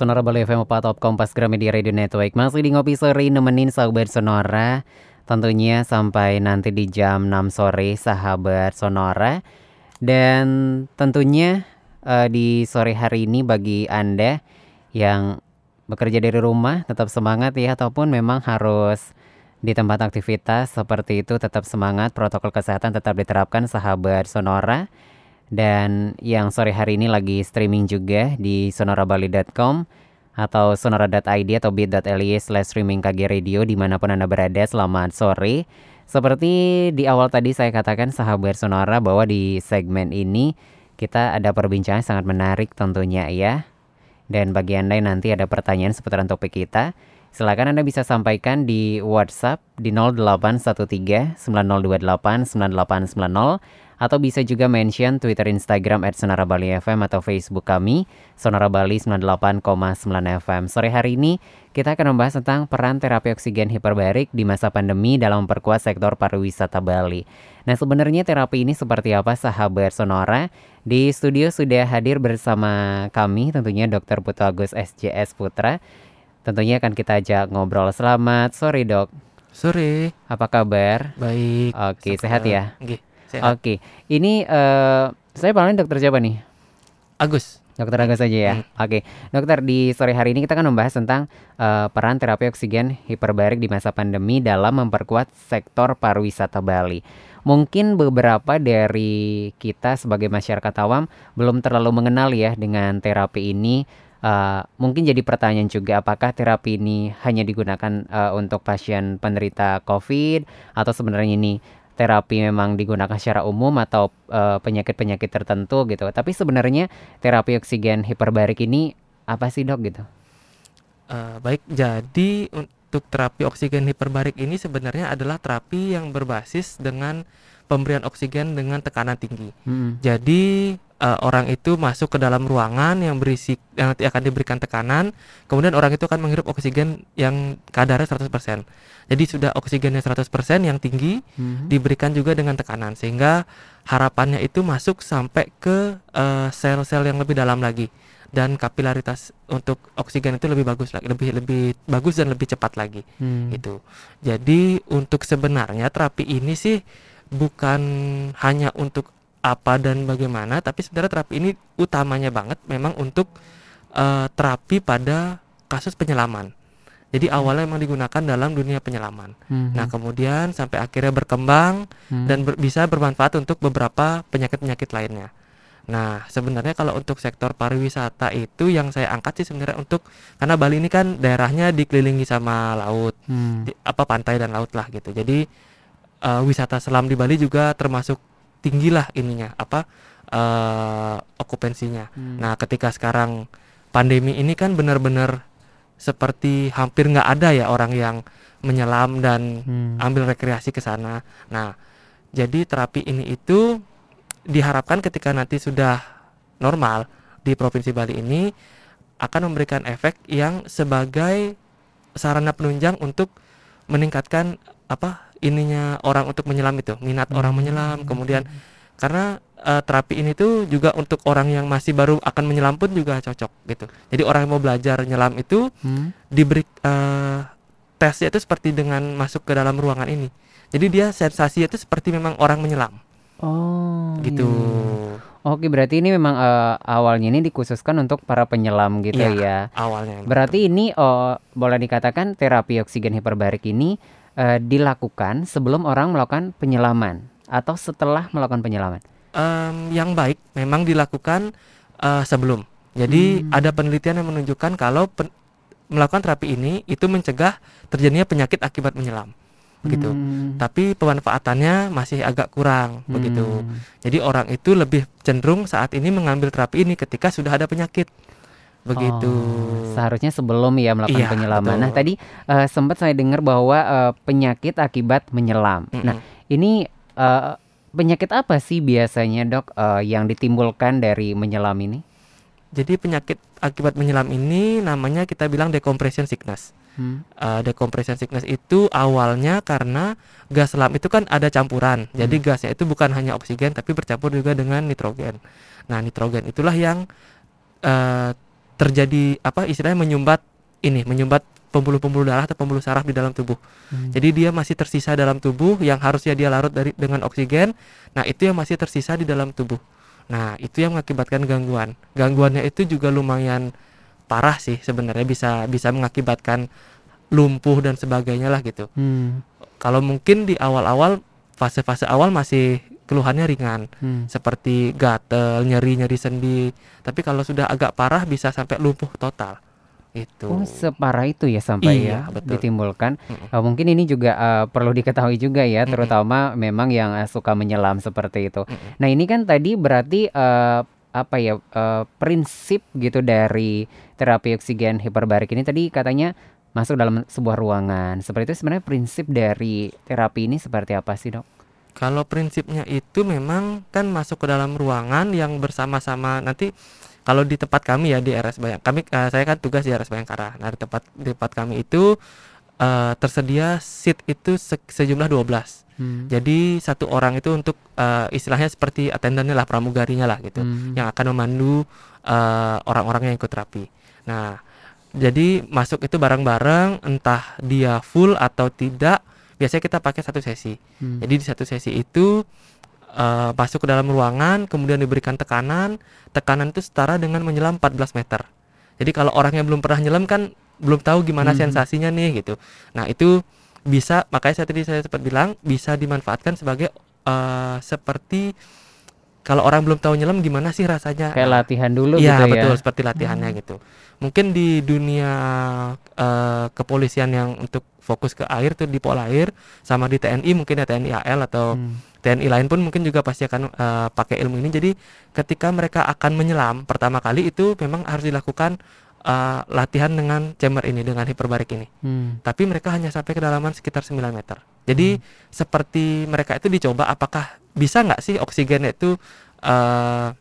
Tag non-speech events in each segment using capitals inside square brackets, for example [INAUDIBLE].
Sonora Bali FM 4 Top Kompas Gramedia Radio Network. Masih di Ngopi Sore nemenin sahabat Sonora. Tentunya sampai nanti di jam 6 sore sahabat Sonora. Dan tentunya uh, di sore hari ini bagi Anda yang bekerja dari rumah tetap semangat ya Ataupun memang harus di tempat aktivitas seperti itu tetap semangat protokol kesehatan tetap diterapkan sahabat Sonora dan yang sore hari ini lagi streaming juga di sonorabali.com atau sonora.id atau bit.ly slash streaming KG Radio di mana pun Anda berada. Selamat sore. Seperti di awal tadi saya katakan sahabat Sonora bahwa di segmen ini kita ada perbincangan sangat menarik tentunya ya. Dan bagi Anda yang nanti ada pertanyaan seputaran topik kita Silakan Anda bisa sampaikan di WhatsApp di 0813 9028 9890 atau bisa juga mention Twitter Instagram at Sonara Bali FM atau Facebook kami Sonara Bali 98,9 FM. Sore hari ini kita akan membahas tentang peran terapi oksigen hiperbarik di masa pandemi dalam memperkuat sektor pariwisata Bali. Nah sebenarnya terapi ini seperti apa sahabat Sonora? Di studio sudah hadir bersama kami tentunya Dr. Putu Agus SJS Putra. Tentunya akan kita ajak ngobrol. Selamat sore dok. Sore. Apa kabar? Baik. Oke, sehat ya? Oke. Sehat. Oke, ini uh, saya paling dokter siapa nih? Agus. Dokter Agus saja ya. Hmm. Oke, dokter di sore hari ini kita akan membahas tentang uh, peran terapi oksigen hiperbarik di masa pandemi dalam memperkuat sektor pariwisata Bali. Mungkin beberapa dari kita sebagai masyarakat awam belum terlalu mengenal ya dengan terapi ini. Uh, mungkin jadi pertanyaan juga apakah terapi ini hanya digunakan uh, untuk pasien penderita COVID atau sebenarnya ini terapi memang digunakan secara umum atau eh, penyakit-penyakit uh, tertentu gitu. Tapi sebenarnya terapi oksigen hiperbarik ini apa sih dok gitu? Uh, baik, jadi untuk terapi oksigen hiperbarik ini sebenarnya adalah terapi yang berbasis dengan pemberian oksigen dengan tekanan tinggi. Hmm. Jadi uh, orang itu masuk ke dalam ruangan yang berisi yang nanti akan diberikan tekanan, kemudian orang itu akan menghirup oksigen yang kadarnya 100%. Jadi sudah oksigennya 100% yang tinggi hmm. diberikan juga dengan tekanan sehingga harapannya itu masuk sampai ke eh, sel-sel uh, yang lebih dalam lagi dan kapilaritas untuk oksigen itu lebih bagus lagi, lebih lebih bagus dan lebih cepat lagi. Hmm. Itu. Jadi untuk sebenarnya terapi ini sih bukan hanya untuk apa dan bagaimana tapi sebenarnya terapi ini utamanya banget memang untuk uh, terapi pada kasus penyelaman jadi hmm. awalnya memang digunakan dalam dunia penyelaman hmm. nah kemudian sampai akhirnya berkembang hmm. dan ber bisa bermanfaat untuk beberapa penyakit-penyakit lainnya Nah, sebenarnya kalau untuk sektor pariwisata itu yang saya angkat sih sebenarnya untuk karena Bali ini kan daerahnya dikelilingi sama laut, hmm. di, apa pantai dan laut lah gitu. Jadi uh, wisata selam di Bali juga termasuk tinggilah ininya apa uh, okupansinya. Hmm. Nah, ketika sekarang pandemi ini kan benar-benar seperti hampir nggak ada ya orang yang menyelam dan hmm. ambil rekreasi ke sana. Nah, jadi terapi ini itu diharapkan ketika nanti sudah normal di provinsi Bali ini akan memberikan efek yang sebagai sarana penunjang untuk meningkatkan apa ininya orang untuk menyelam itu minat hmm. orang menyelam kemudian karena uh, terapi ini tuh juga untuk orang yang masih baru akan menyelam pun juga cocok gitu jadi orang yang mau belajar nyelam itu hmm. diberi uh, tesnya itu seperti dengan masuk ke dalam ruangan ini jadi dia sensasi itu seperti memang orang menyelam oh gitu iya. Oke, berarti ini memang uh, awalnya ini dikhususkan untuk para penyelam gitu ya. ya. Awalnya. Berarti betul. ini uh, boleh dikatakan terapi oksigen hiperbarik ini uh, dilakukan sebelum orang melakukan penyelaman atau setelah melakukan penyelaman? Um, yang baik memang dilakukan uh, sebelum. Jadi hmm. ada penelitian yang menunjukkan kalau pen melakukan terapi ini itu mencegah terjadinya penyakit akibat menyelam begitu. Hmm. Tapi pemanfaatannya masih agak kurang hmm. begitu. Jadi orang itu lebih cenderung saat ini mengambil terapi ini ketika sudah ada penyakit begitu. Oh, seharusnya sebelum ya melakukan iya, penyelaman. Betul. Nah tadi uh, sempat saya dengar bahwa uh, penyakit akibat menyelam. Mm -hmm. Nah ini uh, penyakit apa sih biasanya dok uh, yang ditimbulkan dari menyelam ini? Jadi penyakit akibat menyelam ini namanya kita bilang decompression sickness. Hmm. Uh, decompression sickness itu awalnya karena gas selam itu kan ada campuran. Hmm. Jadi gasnya itu bukan hanya oksigen tapi bercampur juga dengan nitrogen. Nah nitrogen itulah yang uh, terjadi apa istilahnya menyumbat ini menyumbat pembuluh-pembuluh darah atau pembuluh saraf di dalam tubuh. Hmm. Jadi dia masih tersisa dalam tubuh yang harusnya dia larut dari dengan oksigen. Nah, itu yang masih tersisa di dalam tubuh. Nah, itu yang mengakibatkan gangguan. Gangguannya itu juga lumayan parah sih sebenarnya bisa bisa mengakibatkan lumpuh dan sebagainya lah gitu. Hmm. Kalau mungkin di awal-awal fase-fase awal masih keluhannya ringan hmm. seperti gatel, nyeri-nyeri sendi. Tapi kalau sudah agak parah bisa sampai lumpuh total itu. Oh, separah itu ya sampai iya, ya betul. ditimbulkan. Mm uh, mungkin ini juga uh, perlu diketahui juga ya, mm terutama memang yang uh, suka menyelam seperti itu. Mm Nah, ini kan tadi berarti uh, apa ya uh, prinsip gitu dari terapi oksigen hiperbarik ini tadi katanya masuk dalam sebuah ruangan. Seperti itu sebenarnya prinsip dari terapi ini seperti apa sih, Dok? Kalau prinsipnya itu memang kan masuk ke dalam ruangan yang bersama-sama nanti kalau di tempat kami ya di RS Bayang kami uh, saya kan tugas di RS Bayangkara nah di tempat di tempat kami itu uh, tersedia seat itu se sejumlah 12 hmm. jadi satu orang itu untuk uh, istilahnya seperti atendannya lah pramugarinya lah gitu hmm. yang akan memandu orang-orang uh, yang ikut terapi nah jadi masuk itu bareng-bareng entah dia full atau tidak biasanya kita pakai satu sesi hmm. jadi di satu sesi itu uh, masuk ke dalam ruangan, kemudian diberikan tekanan. Tekanan itu setara dengan menyelam 14 meter. Jadi kalau orang yang belum pernah nyelam kan belum tahu gimana hmm. sensasinya nih gitu. Nah itu bisa makanya saya tadi saya sempat bilang bisa dimanfaatkan sebagai uh, seperti kalau orang belum tahu nyelam gimana sih rasanya kayak latihan dulu ya, gitu ya betul seperti latihannya hmm. gitu mungkin di dunia uh, kepolisian yang untuk fokus ke air tuh di Polair sama di TNI mungkin ya TNI AL atau hmm TNI lain pun mungkin juga pasti akan uh, pakai ilmu ini. Jadi ketika mereka akan menyelam pertama kali itu memang harus dilakukan uh, latihan dengan chamber ini dengan hiperbarik ini. Hmm. Tapi mereka hanya sampai kedalaman sekitar 9 meter. Jadi hmm. seperti mereka itu dicoba apakah bisa nggak sih oksigen itu uh,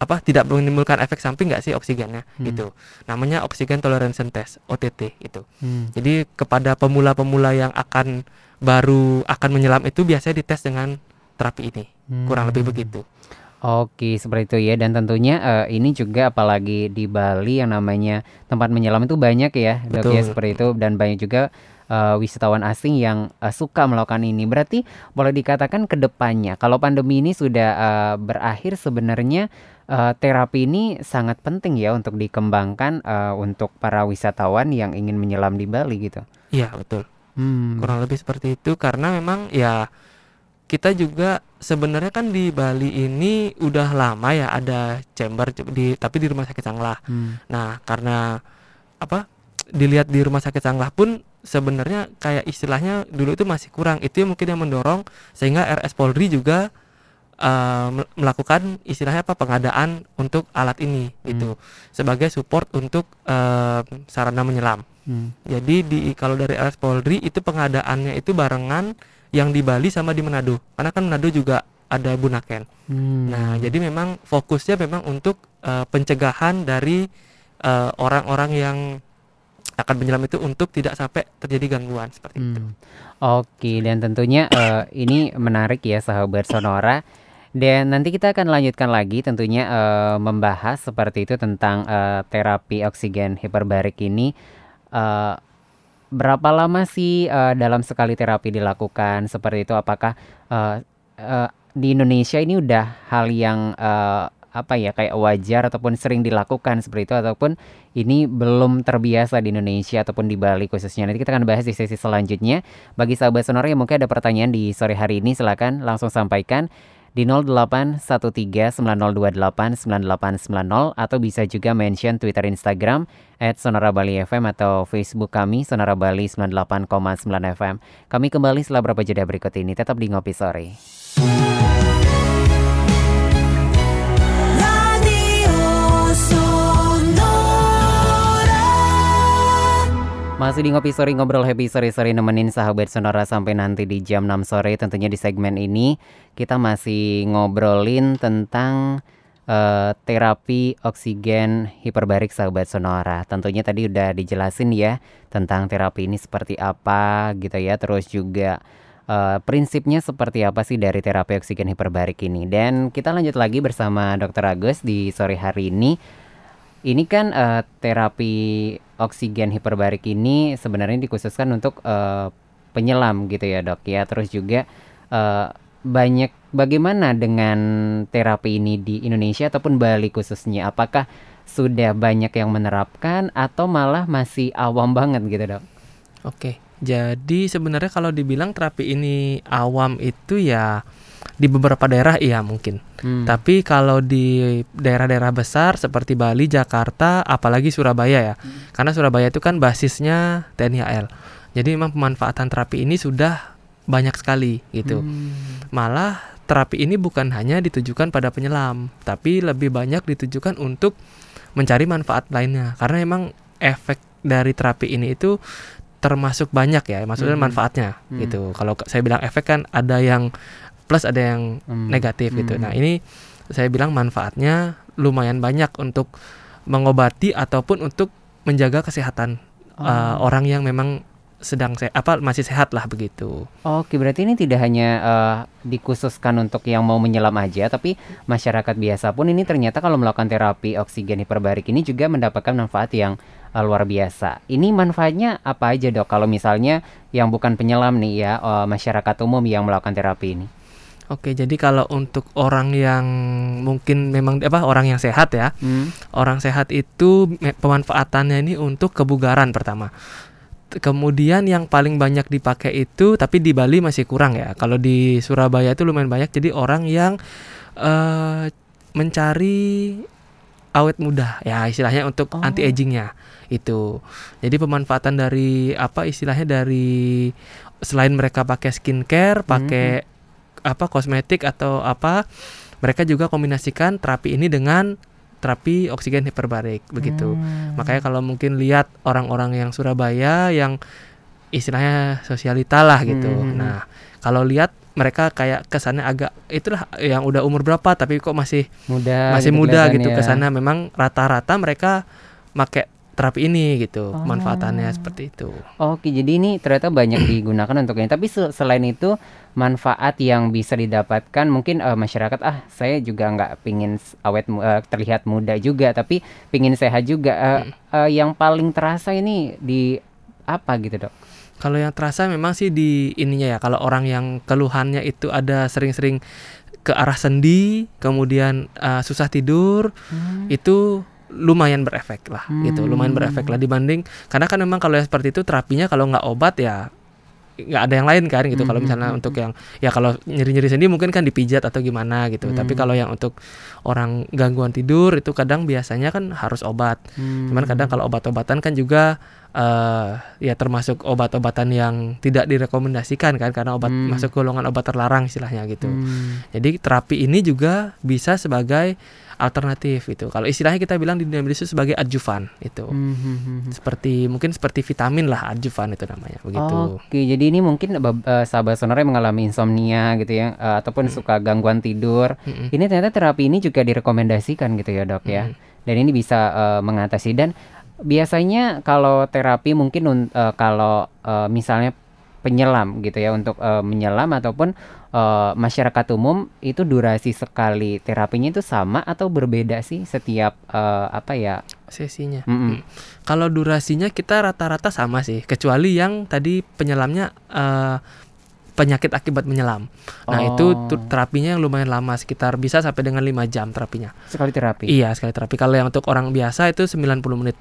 apa tidak menimbulkan efek samping nggak sih oksigennya hmm. gitu namanya oksigen tolerance test OTT itu hmm. jadi kepada pemula-pemula yang akan baru akan menyelam itu biasanya dites dengan terapi ini hmm. kurang lebih begitu Oke, seperti itu ya. Dan tentunya uh, ini juga apalagi di Bali yang namanya tempat menyelam itu banyak ya, dok ya seperti itu. Dan banyak juga uh, wisatawan asing yang uh, suka melakukan ini. Berarti boleh dikatakan ke depannya, kalau pandemi ini sudah uh, berakhir, sebenarnya uh, terapi ini sangat penting ya untuk dikembangkan uh, untuk para wisatawan yang ingin menyelam di Bali gitu. Iya betul. Hmm. Kurang lebih seperti itu karena memang ya kita juga sebenarnya kan di Bali ini udah lama ya ada chamber di tapi di rumah sakit Sanglah. Hmm. Nah, karena apa? Dilihat di rumah sakit Sanglah pun sebenarnya kayak istilahnya dulu itu masih kurang. Itu yang mungkin yang mendorong sehingga RS Polri juga uh, melakukan istilahnya apa pengadaan untuk alat ini hmm. gitu sebagai support untuk uh, sarana menyelam. Hmm. Jadi di kalau dari RS Polri itu pengadaannya itu barengan yang di Bali sama di Manado. Karena kan Manado juga ada Bunaken. Hmm. Nah, jadi memang fokusnya memang untuk uh, pencegahan dari orang orang-orang yang akan menyelam itu untuk tidak sampai terjadi gangguan seperti hmm. itu. Oke, dan tentunya uh, ini menarik ya sahabat Sonora. Dan nanti kita akan lanjutkan lagi tentunya uh, membahas seperti itu tentang uh, terapi oksigen hiperbarik ini uh, berapa lama sih uh, dalam sekali terapi dilakukan seperti itu? Apakah uh, uh, di Indonesia ini udah hal yang uh, apa ya kayak wajar ataupun sering dilakukan seperti itu ataupun ini belum terbiasa di Indonesia ataupun di Bali khususnya nanti kita akan bahas di sesi selanjutnya bagi sahabat sonora yang mungkin ada pertanyaan di sore hari ini silakan langsung sampaikan di 081390289890 atau bisa juga mention Twitter Instagram at Sonora Bali FM atau Facebook kami Sonora Bali 98,9 FM. Kami kembali setelah beberapa jeda berikut ini. Tetap di Ngopi Sore. Masih di Ngopi Sore Ngobrol Happy Sore-sore nemenin sahabat Sonora sampai nanti di jam 6 sore Tentunya di segmen ini. Kita masih ngobrolin tentang uh, terapi oksigen hiperbarik sahabat Sonora. Tentunya tadi udah dijelasin ya tentang terapi ini seperti apa gitu ya. Terus juga uh, prinsipnya seperti apa sih dari terapi oksigen hiperbarik ini. Dan kita lanjut lagi bersama Dr. Agus di sore hari ini. Ini kan uh, terapi oksigen hiperbarik ini sebenarnya dikhususkan untuk uh, penyelam gitu ya dok ya. Terus juga uh, banyak bagaimana dengan terapi ini di Indonesia ataupun Bali khususnya? Apakah sudah banyak yang menerapkan atau malah masih awam banget gitu dok? Oke, jadi sebenarnya kalau dibilang terapi ini awam itu ya di beberapa daerah iya mungkin. Hmm. Tapi kalau di daerah-daerah besar seperti Bali, Jakarta, apalagi Surabaya ya. Hmm. Karena Surabaya itu kan basisnya TNI AL. Jadi memang pemanfaatan terapi ini sudah banyak sekali gitu. Hmm. Malah terapi ini bukan hanya ditujukan pada penyelam, tapi lebih banyak ditujukan untuk mencari manfaat lainnya. Karena memang efek dari terapi ini itu termasuk banyak ya maksudnya hmm. manfaatnya hmm. gitu kalau saya bilang efek kan ada yang plus ada yang hmm. negatif gitu. Hmm. Nah, ini saya bilang manfaatnya lumayan banyak untuk mengobati ataupun untuk menjaga kesehatan oh. uh, orang yang memang sedang se apa masih sehat lah begitu. Oke, berarti ini tidak hanya uh, dikhususkan untuk yang mau menyelam aja, tapi masyarakat biasa pun ini ternyata kalau melakukan terapi oksigen hiperbarik ini juga mendapatkan manfaat yang uh, luar biasa. Ini manfaatnya apa aja dok? Kalau misalnya yang bukan penyelam nih ya, uh, masyarakat umum yang melakukan terapi ini? Oke, jadi kalau untuk orang yang mungkin memang apa orang yang sehat ya, hmm. orang sehat itu pemanfaatannya ini untuk kebugaran pertama. Kemudian yang paling banyak dipakai itu, tapi di Bali masih kurang ya. Kalau di Surabaya itu lumayan banyak. Jadi orang yang uh, mencari awet muda, ya istilahnya untuk oh. anti agingnya itu. Jadi pemanfaatan dari apa istilahnya dari selain mereka pakai skincare, pakai hmm apa kosmetik atau apa mereka juga kombinasikan terapi ini dengan terapi oksigen hiperbarik begitu. Hmm. Makanya kalau mungkin lihat orang-orang yang Surabaya yang istilahnya sosialita lah gitu. Hmm. Nah, kalau lihat mereka kayak kesannya agak itulah yang udah umur berapa tapi kok masih muda masih gitu muda gitu ya. ke sana memang rata-rata mereka pakai terapi ini gitu oh. manfaatannya seperti itu. Oke jadi ini ternyata banyak digunakan untuk ini tapi selain itu manfaat yang bisa didapatkan mungkin uh, masyarakat ah saya juga nggak pingin awet uh, terlihat muda juga tapi pingin sehat juga uh, hmm. uh, yang paling terasa ini di apa gitu dok? Kalau yang terasa memang sih di ininya ya kalau orang yang keluhannya itu ada sering-sering ke arah sendi kemudian uh, susah tidur hmm. itu lumayan berefek lah hmm. gitu lumayan berefek lah dibanding karena kan memang kalau seperti itu terapinya kalau nggak obat ya nggak ada yang lain kan gitu hmm. kalau misalnya hmm. untuk yang ya kalau nyeri-nyeri sendi mungkin kan dipijat atau gimana gitu hmm. tapi kalau yang untuk orang gangguan tidur itu kadang biasanya kan harus obat hmm. cuman kadang kalau obat-obatan kan juga uh, ya termasuk obat-obatan yang tidak direkomendasikan kan karena obat hmm. masuk golongan obat terlarang istilahnya gitu hmm. jadi terapi ini juga bisa sebagai alternatif itu. Kalau istilahnya kita bilang di dunia medis itu sebagai adjuvan itu. Hmm, hmm, hmm, hmm. Seperti mungkin seperti vitamin lah adjuvan itu namanya begitu. Oke, jadi ini mungkin uh, sahabat sonora yang mengalami insomnia gitu ya uh, ataupun hmm. suka gangguan tidur. Hmm. Ini ternyata terapi ini juga direkomendasikan gitu ya, Dok ya. Dan ini bisa uh, mengatasi dan biasanya kalau terapi mungkin uh, kalau uh, misalnya penyelam gitu ya untuk uh, menyelam ataupun uh, masyarakat umum itu durasi sekali terapinya itu sama atau berbeda sih setiap uh, apa ya sesinya. Mm -mm. Kalau durasinya kita rata-rata sama sih kecuali yang tadi penyelamnya uh, penyakit akibat menyelam. Nah, oh. itu terapinya yang lumayan lama sekitar bisa sampai dengan 5 jam terapinya. Sekali terapi. Iya, sekali terapi. Kalau yang untuk orang biasa itu 90 menit.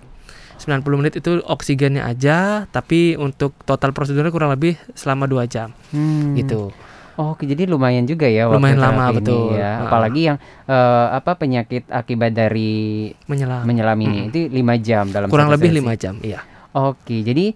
90 menit itu oksigennya aja, tapi untuk total prosedurnya kurang lebih selama dua jam, hmm. gitu. Oh, jadi lumayan juga ya lumayan lama ini betul. ya. Apalagi yang uh, apa penyakit akibat dari menyelam, menyelam ini hmm. itu lima jam dalam kurang lebih lima jam, iya. Oke, jadi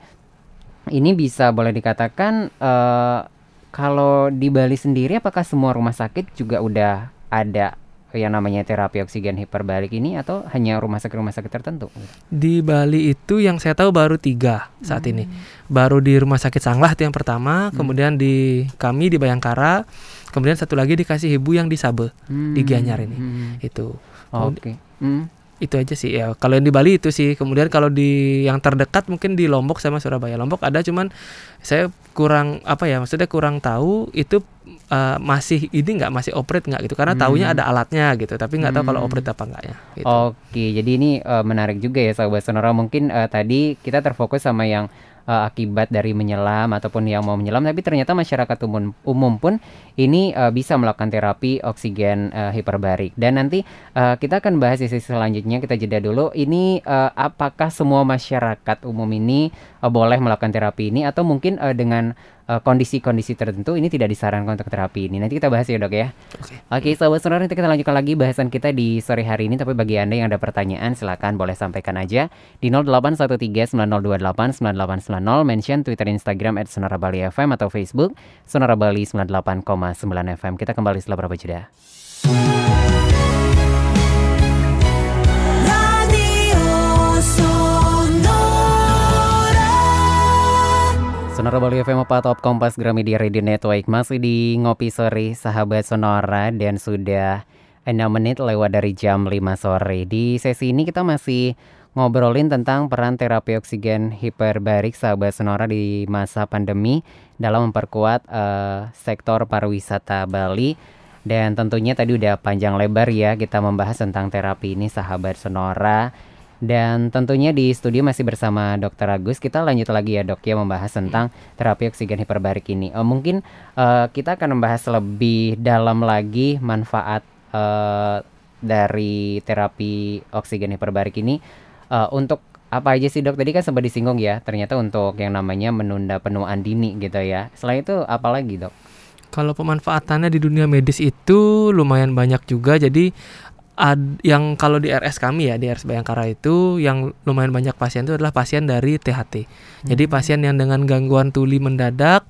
ini bisa boleh dikatakan uh, kalau di Bali sendiri apakah semua rumah sakit juga udah ada yang namanya terapi oksigen hiperbalik ini atau hanya rumah sakit rumah sakit tertentu? Di Bali itu yang saya tahu baru tiga saat hmm. ini. Baru di rumah sakit Sanglah itu yang pertama, hmm. kemudian di kami di Bayangkara, kemudian satu lagi dikasih ibu yang di Sabe hmm. di Gianyar ini. Hmm. Itu. Oke. Okay. Hmm itu aja sih ya kalau yang di Bali itu sih kemudian kalau di yang terdekat mungkin di Lombok sama Surabaya Lombok ada cuman saya kurang apa ya maksudnya kurang tahu itu uh, masih ini nggak masih operate nggak gitu karena hmm. taunya ada alatnya gitu tapi nggak tahu kalau hmm. operate apa enggaknya gitu. oke jadi ini uh, menarik juga ya sahabat sonora mungkin uh, tadi kita terfokus sama yang uh, akibat dari menyelam ataupun yang mau menyelam tapi ternyata masyarakat umum umum pun ini uh, bisa melakukan terapi oksigen uh, hiperbarik. Dan nanti uh, kita akan bahas di sesi selanjutnya kita jeda dulu. Ini uh, apakah semua masyarakat umum ini uh, boleh melakukan terapi ini atau mungkin uh, dengan Eh, kondisi-kondisi uh, tertentu ini tidak disarankan untuk terapi ini. Nanti kita bahas ya dok ya. Oke. Okay. Oke, okay, sahabat sonora nanti kita lanjutkan lagi bahasan kita di sore hari ini. Tapi bagi anda yang ada pertanyaan silakan boleh sampaikan aja di 081390289890 mention Twitter Instagram at Sonora Bali FM atau Facebook Sonora Bali 98,9 FM. Kita kembali setelah beberapa jeda. Sonora Bali FM apa Top Kompas Gramedia Radio Network. Masih di Ngopi Sore Sahabat Sonora Dan sudah 6 menit lewat dari jam 5 sore. Di sesi ini kita masih ngobrolin tentang peran terapi oksigen hiperbarik sahabat Sonora di masa pandemi Dalam memperkuat uh, sektor pariwisata Bali. Dan tentunya tadi udah panjang lebar ya kita membahas tentang terapi ini sahabat Sonora dan tentunya di studio masih bersama Dr. Agus. Kita lanjut lagi ya dok ya membahas tentang terapi oksigen hiperbarik ini. Uh, mungkin uh, kita akan membahas lebih dalam lagi manfaat uh, dari terapi oksigen hiperbarik ini uh, untuk apa aja sih dok? Tadi kan sempat disinggung ya. Ternyata untuk yang namanya menunda penuaan dini gitu ya. Selain itu apa lagi dok? Kalau pemanfaatannya di dunia medis itu lumayan banyak juga. Jadi ad, yang kalau di RS kami ya di RS Bayangkara itu yang lumayan banyak pasien itu adalah pasien dari THT. Hmm. Jadi pasien yang dengan gangguan tuli mendadak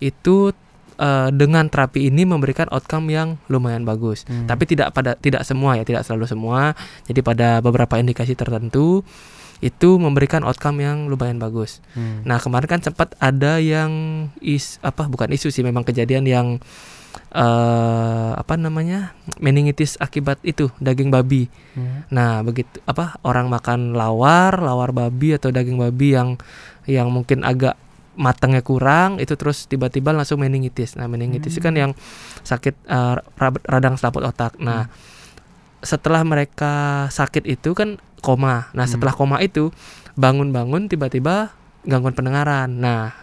itu uh, dengan terapi ini memberikan outcome yang lumayan bagus. Hmm. Tapi tidak pada tidak semua ya, tidak selalu semua. Jadi pada beberapa indikasi tertentu itu memberikan outcome yang lumayan bagus. Hmm. Nah, kemarin kan sempat ada yang is apa bukan isu sih memang kejadian yang uh, apa namanya meningitis akibat itu daging babi. Hmm. Nah begitu apa orang makan lawar lawar babi atau daging babi yang yang mungkin agak matangnya kurang itu terus tiba-tiba langsung meningitis. Nah meningitis hmm. itu kan hmm. yang sakit uh, radang selaput otak. Nah hmm. setelah mereka sakit itu kan koma. Nah hmm. setelah koma itu bangun-bangun tiba-tiba gangguan pendengaran. Nah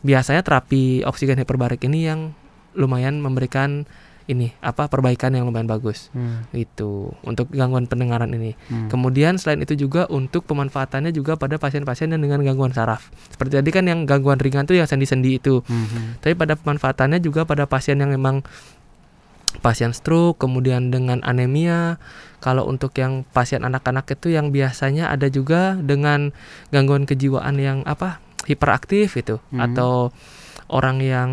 biasanya terapi oksigen hiperbarik ini yang lumayan memberikan ini apa perbaikan yang lumayan bagus hmm. itu untuk gangguan pendengaran ini. Hmm. Kemudian selain itu juga untuk pemanfaatannya juga pada pasien-pasien yang dengan gangguan saraf. Seperti tadi kan yang gangguan ringan itu yang sendi-sendi itu. Hmm. Tapi pada pemanfaatannya juga pada pasien yang memang pasien stroke, kemudian dengan anemia. Kalau untuk yang pasien anak-anak itu yang biasanya ada juga dengan gangguan kejiwaan yang apa hiperaktif itu hmm. atau orang yang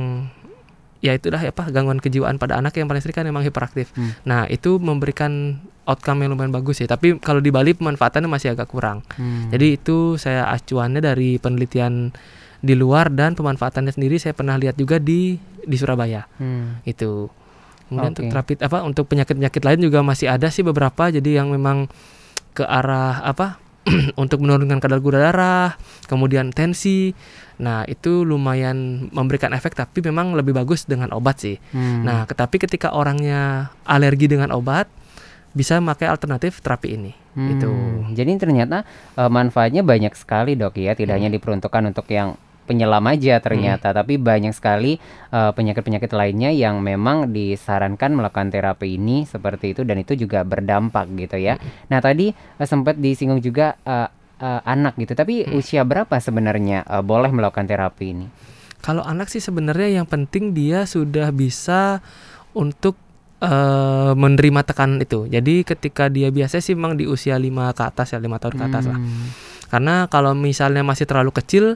ya itu dah apa gangguan kejiwaan pada anak yang paling sering kan memang hiperaktif. Hmm. Nah itu memberikan outcome yang lumayan bagus ya. Tapi kalau di Bali pemanfaatannya masih agak kurang. Hmm. Jadi itu saya acuannya dari penelitian di luar dan pemanfaatannya sendiri saya pernah lihat juga di di Surabaya. Hmm. Itu. Kemudian okay. untuk terapi apa untuk penyakit-penyakit lain juga masih ada sih beberapa. Jadi yang memang ke arah apa [CLEARS THROAT] untuk menurunkan kadar gula darah, kemudian tensi. Nah, itu lumayan memberikan efek tapi memang lebih bagus dengan obat sih. Hmm. Nah, tetapi ketika orangnya alergi dengan obat bisa pakai alternatif terapi ini. Hmm. Itu. Jadi ternyata uh, manfaatnya banyak sekali, Dok ya. Tidak hmm. hanya diperuntukkan untuk yang penyelam aja ternyata, hmm. tapi banyak sekali penyakit penyakit-penyakit lainnya yang memang disarankan melakukan terapi ini seperti itu dan itu juga berdampak gitu ya. Hmm. Nah tadi uh, sempat disinggung juga uh, uh, anak gitu, tapi hmm. usia berapa sebenarnya uh, boleh melakukan terapi ini? Kalau anak sih sebenarnya yang penting dia sudah bisa untuk uh, menerima tekanan itu. Jadi ketika dia biasa sih memang di usia 5 ke atas ya, 5 tahun ke atas hmm. lah. Karena kalau misalnya masih terlalu kecil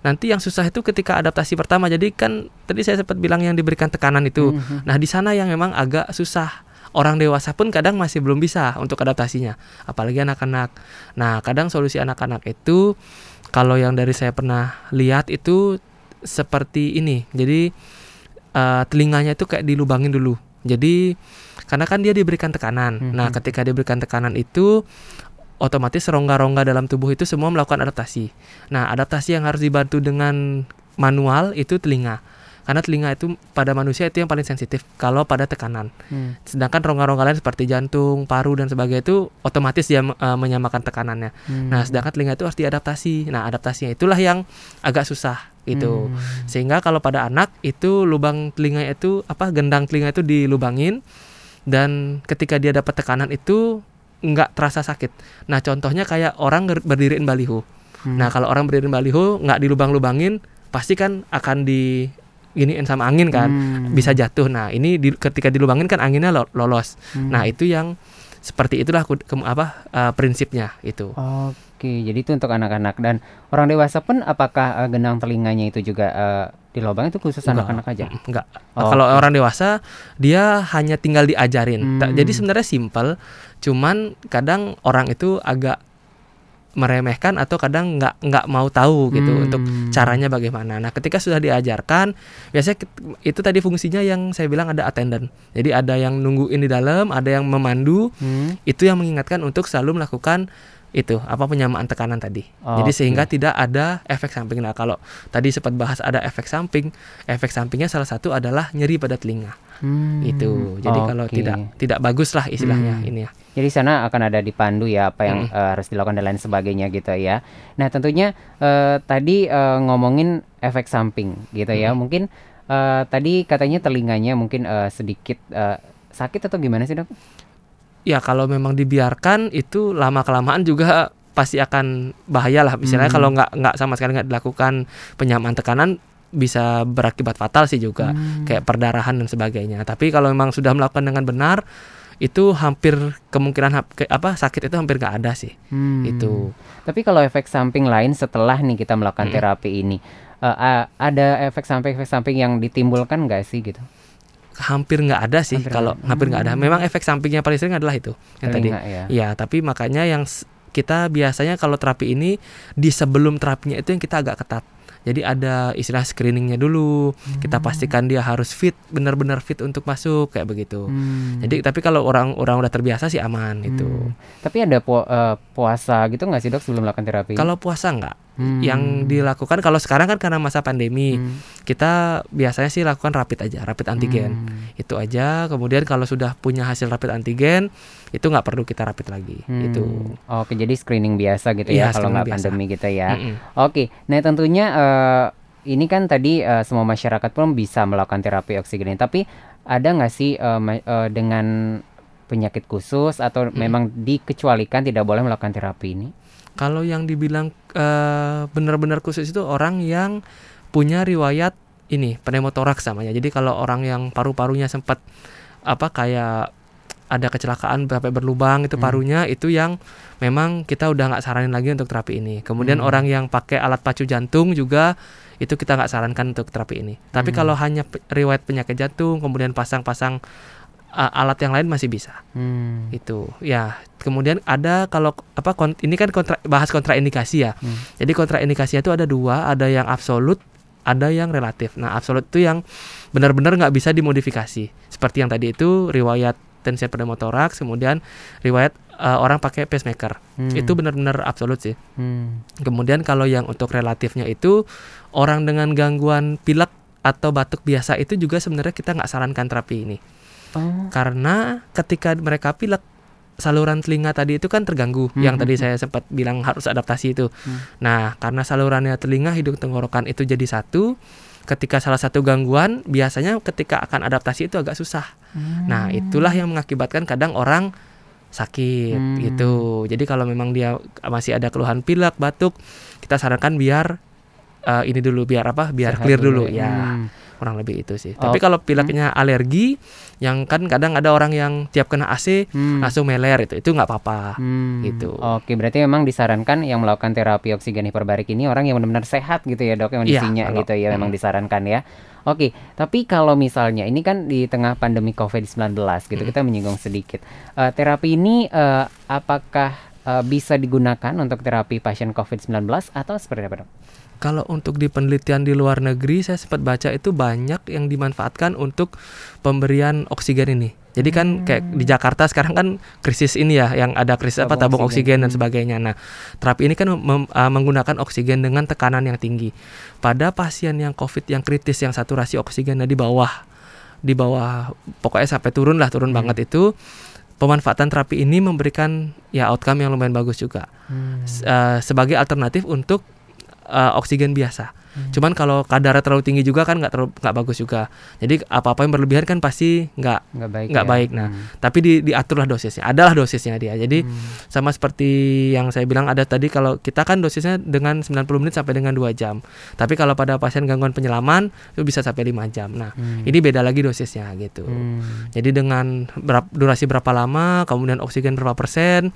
Nanti yang susah itu ketika adaptasi pertama. Jadi kan tadi saya sempat bilang yang diberikan tekanan itu. Mm-hmm. Nah, di sana yang memang agak susah. Orang dewasa pun kadang masih belum bisa untuk adaptasinya, apalagi anak-anak. Nah, kadang solusi anak-anak itu kalau yang dari saya pernah lihat itu seperti ini. Jadi uh, telinganya itu kayak dilubangin dulu. Jadi karena kan dia diberikan tekanan. Mm -hmm. Nah, ketika diberikan tekanan itu otomatis rongga-rongga dalam tubuh itu semua melakukan adaptasi. Nah, adaptasi yang harus dibantu dengan manual itu telinga. karena telinga itu pada manusia itu yang paling sensitif kalau pada tekanan. Hmm. Sedangkan rongga-rongga lain seperti jantung, paru dan sebagainya itu otomatis dia uh, menyamakan tekanannya. Hmm. Nah, sedangkan telinga itu harus diadaptasi. Nah, adaptasinya itulah yang agak susah gitu. Hmm. Sehingga kalau pada anak itu lubang telinga itu apa gendang telinga itu dilubangin dan ketika dia dapat tekanan itu nggak terasa sakit. Nah, contohnya kayak orang berdiriin baliho. Hmm. Nah, kalau orang berdiriin baliho nggak dilubang-lubangin, pasti kan akan di giniin sama angin kan, hmm. bisa jatuh. Nah, ini di, ketika dilubangin kan anginnya lolos. Hmm. Nah, itu yang seperti itulah ke, ke, apa uh, prinsipnya itu. Oke, jadi itu untuk anak-anak dan orang dewasa pun apakah uh, genang telinganya itu juga uh, di lubang itu khusus anak-anak aja? Enggak. Oh, Kalau okay. orang dewasa dia hanya tinggal diajarin. Hmm. Jadi sebenarnya simpel, cuman kadang orang itu agak meremehkan atau kadang nggak nggak mau tahu gitu hmm. untuk caranya bagaimana. Nah, ketika sudah diajarkan, biasanya itu tadi fungsinya yang saya bilang ada attendant. Jadi ada yang nungguin di dalam, ada yang memandu. Hmm. Itu yang mengingatkan untuk selalu melakukan itu apa penyamaan tekanan tadi. Oh, Jadi okay. sehingga tidak ada efek samping. Nah, kalau tadi sempat bahas ada efek samping, efek sampingnya salah satu adalah nyeri pada telinga. Hmm, itu. Jadi okay. kalau tidak tidak bagus lah istilahnya hmm. ini ya. Jadi sana akan ada dipandu ya apa yang hmm. uh, harus dilakukan dan lain sebagainya gitu ya. Nah, tentunya uh, tadi uh, ngomongin efek samping gitu ya. hmm. ya. Mungkin uh, tadi katanya telinganya mungkin uh, sedikit uh, sakit atau gimana sih, Dok? Ya kalau memang dibiarkan itu lama kelamaan juga pasti akan bahaya lah misalnya hmm. kalau nggak nggak sama sekali nggak dilakukan penyamaan tekanan bisa berakibat fatal sih juga hmm. kayak perdarahan dan sebagainya tapi kalau memang sudah melakukan dengan benar itu hampir kemungkinan apa sakit itu hampir nggak ada sih hmm. itu tapi kalau efek samping lain setelah nih kita melakukan hmm. terapi ini uh, ada efek samping efek samping yang ditimbulkan nggak sih gitu hampir nggak ada sih kalau hampir nggak ada. Hmm. Memang efek sampingnya paling sering adalah itu yang tadi. Ya. ya, tapi makanya yang kita biasanya kalau terapi ini di sebelum terapinya itu yang kita agak ketat. Jadi ada istilah screeningnya dulu. Hmm. Kita pastikan dia harus fit, benar-benar fit untuk masuk kayak begitu. Hmm. Jadi tapi kalau orang-orang udah terbiasa sih aman hmm. itu. Tapi ada pu uh, puasa gitu nggak sih dok sebelum melakukan terapi? Kalau puasa nggak hmm. yang dilakukan kalau sekarang kan karena masa pandemi hmm. kita biasanya sih lakukan rapid aja rapid antigen hmm. itu aja kemudian kalau sudah punya hasil rapid antigen itu nggak perlu kita rapid lagi hmm. itu oke jadi screening biasa gitu ya, ya kalau nggak pandemi gitu ya hmm -hmm. oke nah tentunya uh, ini kan tadi uh, semua masyarakat pun bisa melakukan terapi oksigen tapi ada nggak sih uh, uh, dengan penyakit khusus atau hmm. memang dikecualikan tidak boleh melakukan terapi ini kalau yang dibilang uh, benar-benar khusus itu orang yang punya riwayat ini pneumotoraks namanya. Jadi kalau orang yang paru-parunya sempat apa kayak ada kecelakaan sampai berlubang itu hmm. parunya itu yang memang kita udah nggak saranin lagi untuk terapi ini. Kemudian hmm. orang yang pakai alat pacu jantung juga itu kita nggak sarankan untuk terapi ini. Tapi hmm. kalau hanya riwayat penyakit jantung, kemudian pasang-pasang uh, alat yang lain masih bisa. Hmm. Itu ya. Kemudian ada kalau apa ini kan kontra, bahas kontraindikasi ya. Hmm. Jadi kontraindikasi itu ada dua, ada yang absolut, ada yang relatif. Nah absolut itu yang benar-benar nggak bisa dimodifikasi. Seperti yang tadi itu riwayat tensi pneumotoraks, kemudian riwayat uh, orang pakai pacemaker. Hmm. Itu benar-benar absolut sih. Hmm. Kemudian kalau yang untuk relatifnya itu orang dengan gangguan pilek atau batuk biasa itu juga sebenarnya kita nggak sarankan terapi ini. Oh. Karena ketika mereka pilek saluran telinga tadi itu kan terganggu hmm. yang tadi hmm, saya sempat bilang harus adaptasi itu. Hmm. Nah, karena salurannya telinga, hidung, tenggorokan itu jadi satu, ketika salah satu gangguan biasanya ketika akan adaptasi itu agak susah. Hmm. Nah, itulah yang mengakibatkan kadang orang sakit hmm. gitu. Jadi kalau memang dia masih ada keluhan pilek, batuk, kita sarankan biar uh, ini dulu biar apa? Biar Sehat clear dulu, dulu ya. Hmm kurang lebih itu sih. Oh. Tapi kalau pileknya hmm. alergi, yang kan kadang ada orang yang tiap kena AC hmm. langsung meler itu, itu nggak apa-apa. Hmm. Gitu. Oke, berarti memang disarankan yang melakukan terapi oksigen hiperbarik ini orang yang benar-benar sehat gitu ya dok, yang kondisinya ya, gitu ya, memang hmm. disarankan ya. Oke, tapi kalau misalnya ini kan di tengah pandemi COVID-19 gitu, hmm. kita menyinggung sedikit. Uh, terapi ini uh, apakah uh, bisa digunakan untuk terapi pasien COVID-19 atau seperti apa dok? Kalau untuk di penelitian di luar negeri saya sempat baca itu banyak yang dimanfaatkan untuk pemberian oksigen ini. Jadi kan kayak di Jakarta sekarang kan krisis ini ya, yang ada krisis apa tabung oksigen, dan Hmm. sebagainya. Nah, terapi ini kan mem- uh, menggunakan oksigen dengan tekanan yang tinggi. Pada pasien yang COVID yang kritis yang saturasi oksigennya di bawah, di bawah pokoknya sampai turun lah, turun Hmm. banget itu, pemanfaatan terapi ini memberikan ya outcome yang lumayan bagus juga. Hmm. Uh, sebagai alternatif untuk uh, oksigen biasa. Cuman kalau kadarnya terlalu tinggi juga kan nggak terlalu nggak bagus juga. Jadi apa-apa yang berlebihan kan pasti nggak nggak baik nggak ya. baik. Nah, Hmm. tapi di, diaturlah dosisnya. Adalah dosisnya dia. Jadi Hmm. sama seperti yang saya bilang ada tadi kalau kita kan dosisnya dengan 90 menit sampai dengan 2 jam. Tapi kalau pada pasien gangguan penyelaman itu bisa sampai 5 jam. Nah, Hmm. ini beda lagi dosisnya gitu. Hmm. Jadi dengan berap- durasi berapa lama, kemudian oksigen berapa persen,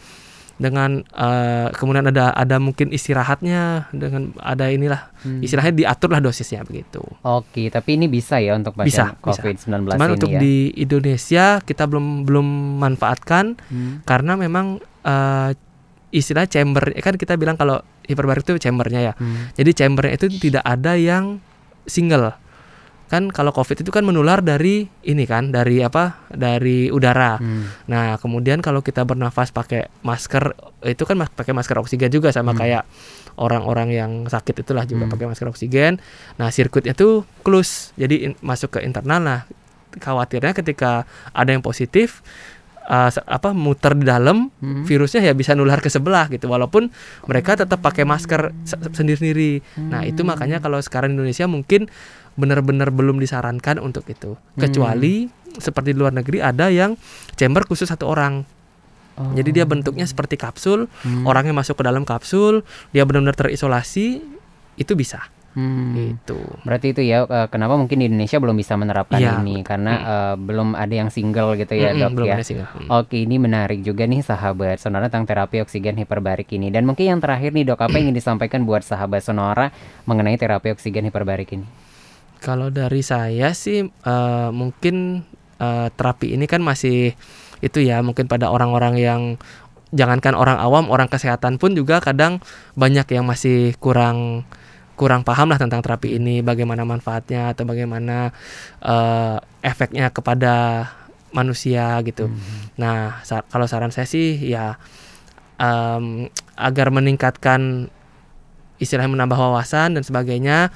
dengan eh, kemudian ada ada mungkin istirahatnya, dengan ada inilah Hmm. istilahnya diaturlah dosisnya begitu. Oke, tapi ini bisa ya untuk Bisa, pasien bisa. COVID-19 Cuman ini untuk ya. di Indonesia kita belum belum manfaatkan Hmm. karena memang eh, istilah chamber kan kita bilang kalau hiperbarik itu chambernya ya. Hmm. Jadi chambernya itu tidak ada yang single. Kan kalau COVID itu kan menular dari ini kan, dari apa? Dari udara. Hmm. Nah, kemudian kalau kita bernafas pakai masker itu kan pakai masker oksigen juga sama Hmm. kayak orang-orang yang sakit itulah juga Hmm. pakai masker oksigen. Nah, sirkuitnya tuh close. Jadi in- masuk ke internal. Nah, khawatirnya ketika ada yang positif uh, apa muter di dalam Hmm. virusnya ya bisa nular ke sebelah gitu walaupun mereka tetap pakai masker se- sendiri-sendiri. Nah, itu makanya kalau sekarang Indonesia mungkin benar-benar belum disarankan untuk itu. Kecuali seperti di luar negeri ada yang chamber khusus satu orang. Oh. Jadi dia bentuknya seperti kapsul, Hmm. orangnya masuk ke dalam kapsul, dia benar-benar terisolasi, itu bisa. Hmm. Gitu. Berarti itu ya eh, kenapa mungkin di Indonesia belum bisa menerapkan Iya, ini karena eh, belum ada yang single gitu ya, Mm-mm, Dok belum ya. ada single. Mm. Oke, ini menarik juga nih sahabat Sonora tentang terapi oksigen hiperbarik ini. Dan mungkin yang terakhir nih, Dok, apa yang ingin disampaikan buat sahabat Sonora mengenai terapi oksigen hiperbarik ini? Kalau dari saya sih eh, mungkin eh, terapi ini kan masih itu ya mungkin pada orang-orang yang jangankan orang awam, orang kesehatan pun juga kadang banyak yang masih kurang kurang paham lah tentang terapi ini, bagaimana manfaatnya atau bagaimana eh, efeknya kepada manusia gitu. Nah, sa- kalau saran saya sih ya em, agar meningkatkan istilahnya menambah wawasan dan sebagainya.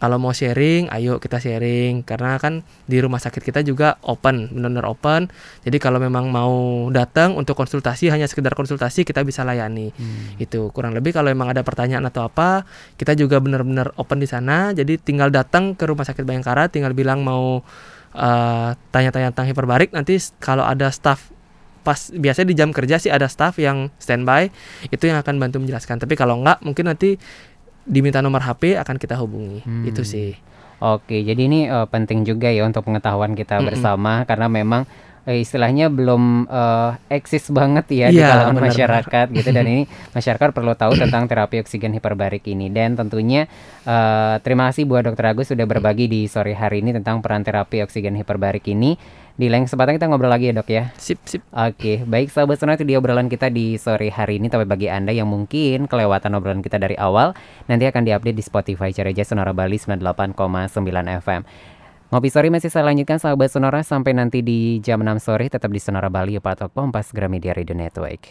Kalau mau sharing, ayo kita sharing karena kan di rumah sakit kita juga open, benar-benar open. Jadi kalau memang mau datang untuk konsultasi hanya sekedar konsultasi kita bisa layani. Itu kurang lebih kalau memang ada pertanyaan atau apa, kita juga benar-benar open di sana. Jadi tinggal datang ke rumah sakit Bayangkara, tinggal bilang mau eh, tanya-tanya tentang hiperbarik. Nanti kalau ada staff pas biasanya di jam kerja sih ada staff yang standby itu yang akan bantu menjelaskan. Tapi kalau enggak mungkin nanti diminta nomor HP akan kita hubungi. Hmm. Itu sih. Oke, jadi ini eh, penting juga ya untuk pengetahuan kita Mm-mm. bersama karena memang eh, istilahnya belum eh, eksis banget ya di Iya, kalangan masyarakat gitu dan ini [LAUGHS] masyarakat perlu tahu tentang terapi oksigen hiperbarik ini dan tentunya eh, terima kasih buat Dokter Agus sudah berbagi di sore hari ini tentang peran terapi oksigen hiperbarik ini. Di lain kesempatan kita ngobrol lagi ya dok ya. Sip sip. Oke, baik sahabat sonora itu dia obrolan kita di sore hari ini. Tapi bagi Anda yang mungkin kelewatan obrolan kita dari awal, nanti akan diupdate di Spotify Cereja Sonora Bali 98,9 FM. Ngopi sore masih saya lanjutkan sahabat sonora sampai nanti di jam 6 sore tetap di Sonora Bali Pak Kompas Gramedia Radio Network.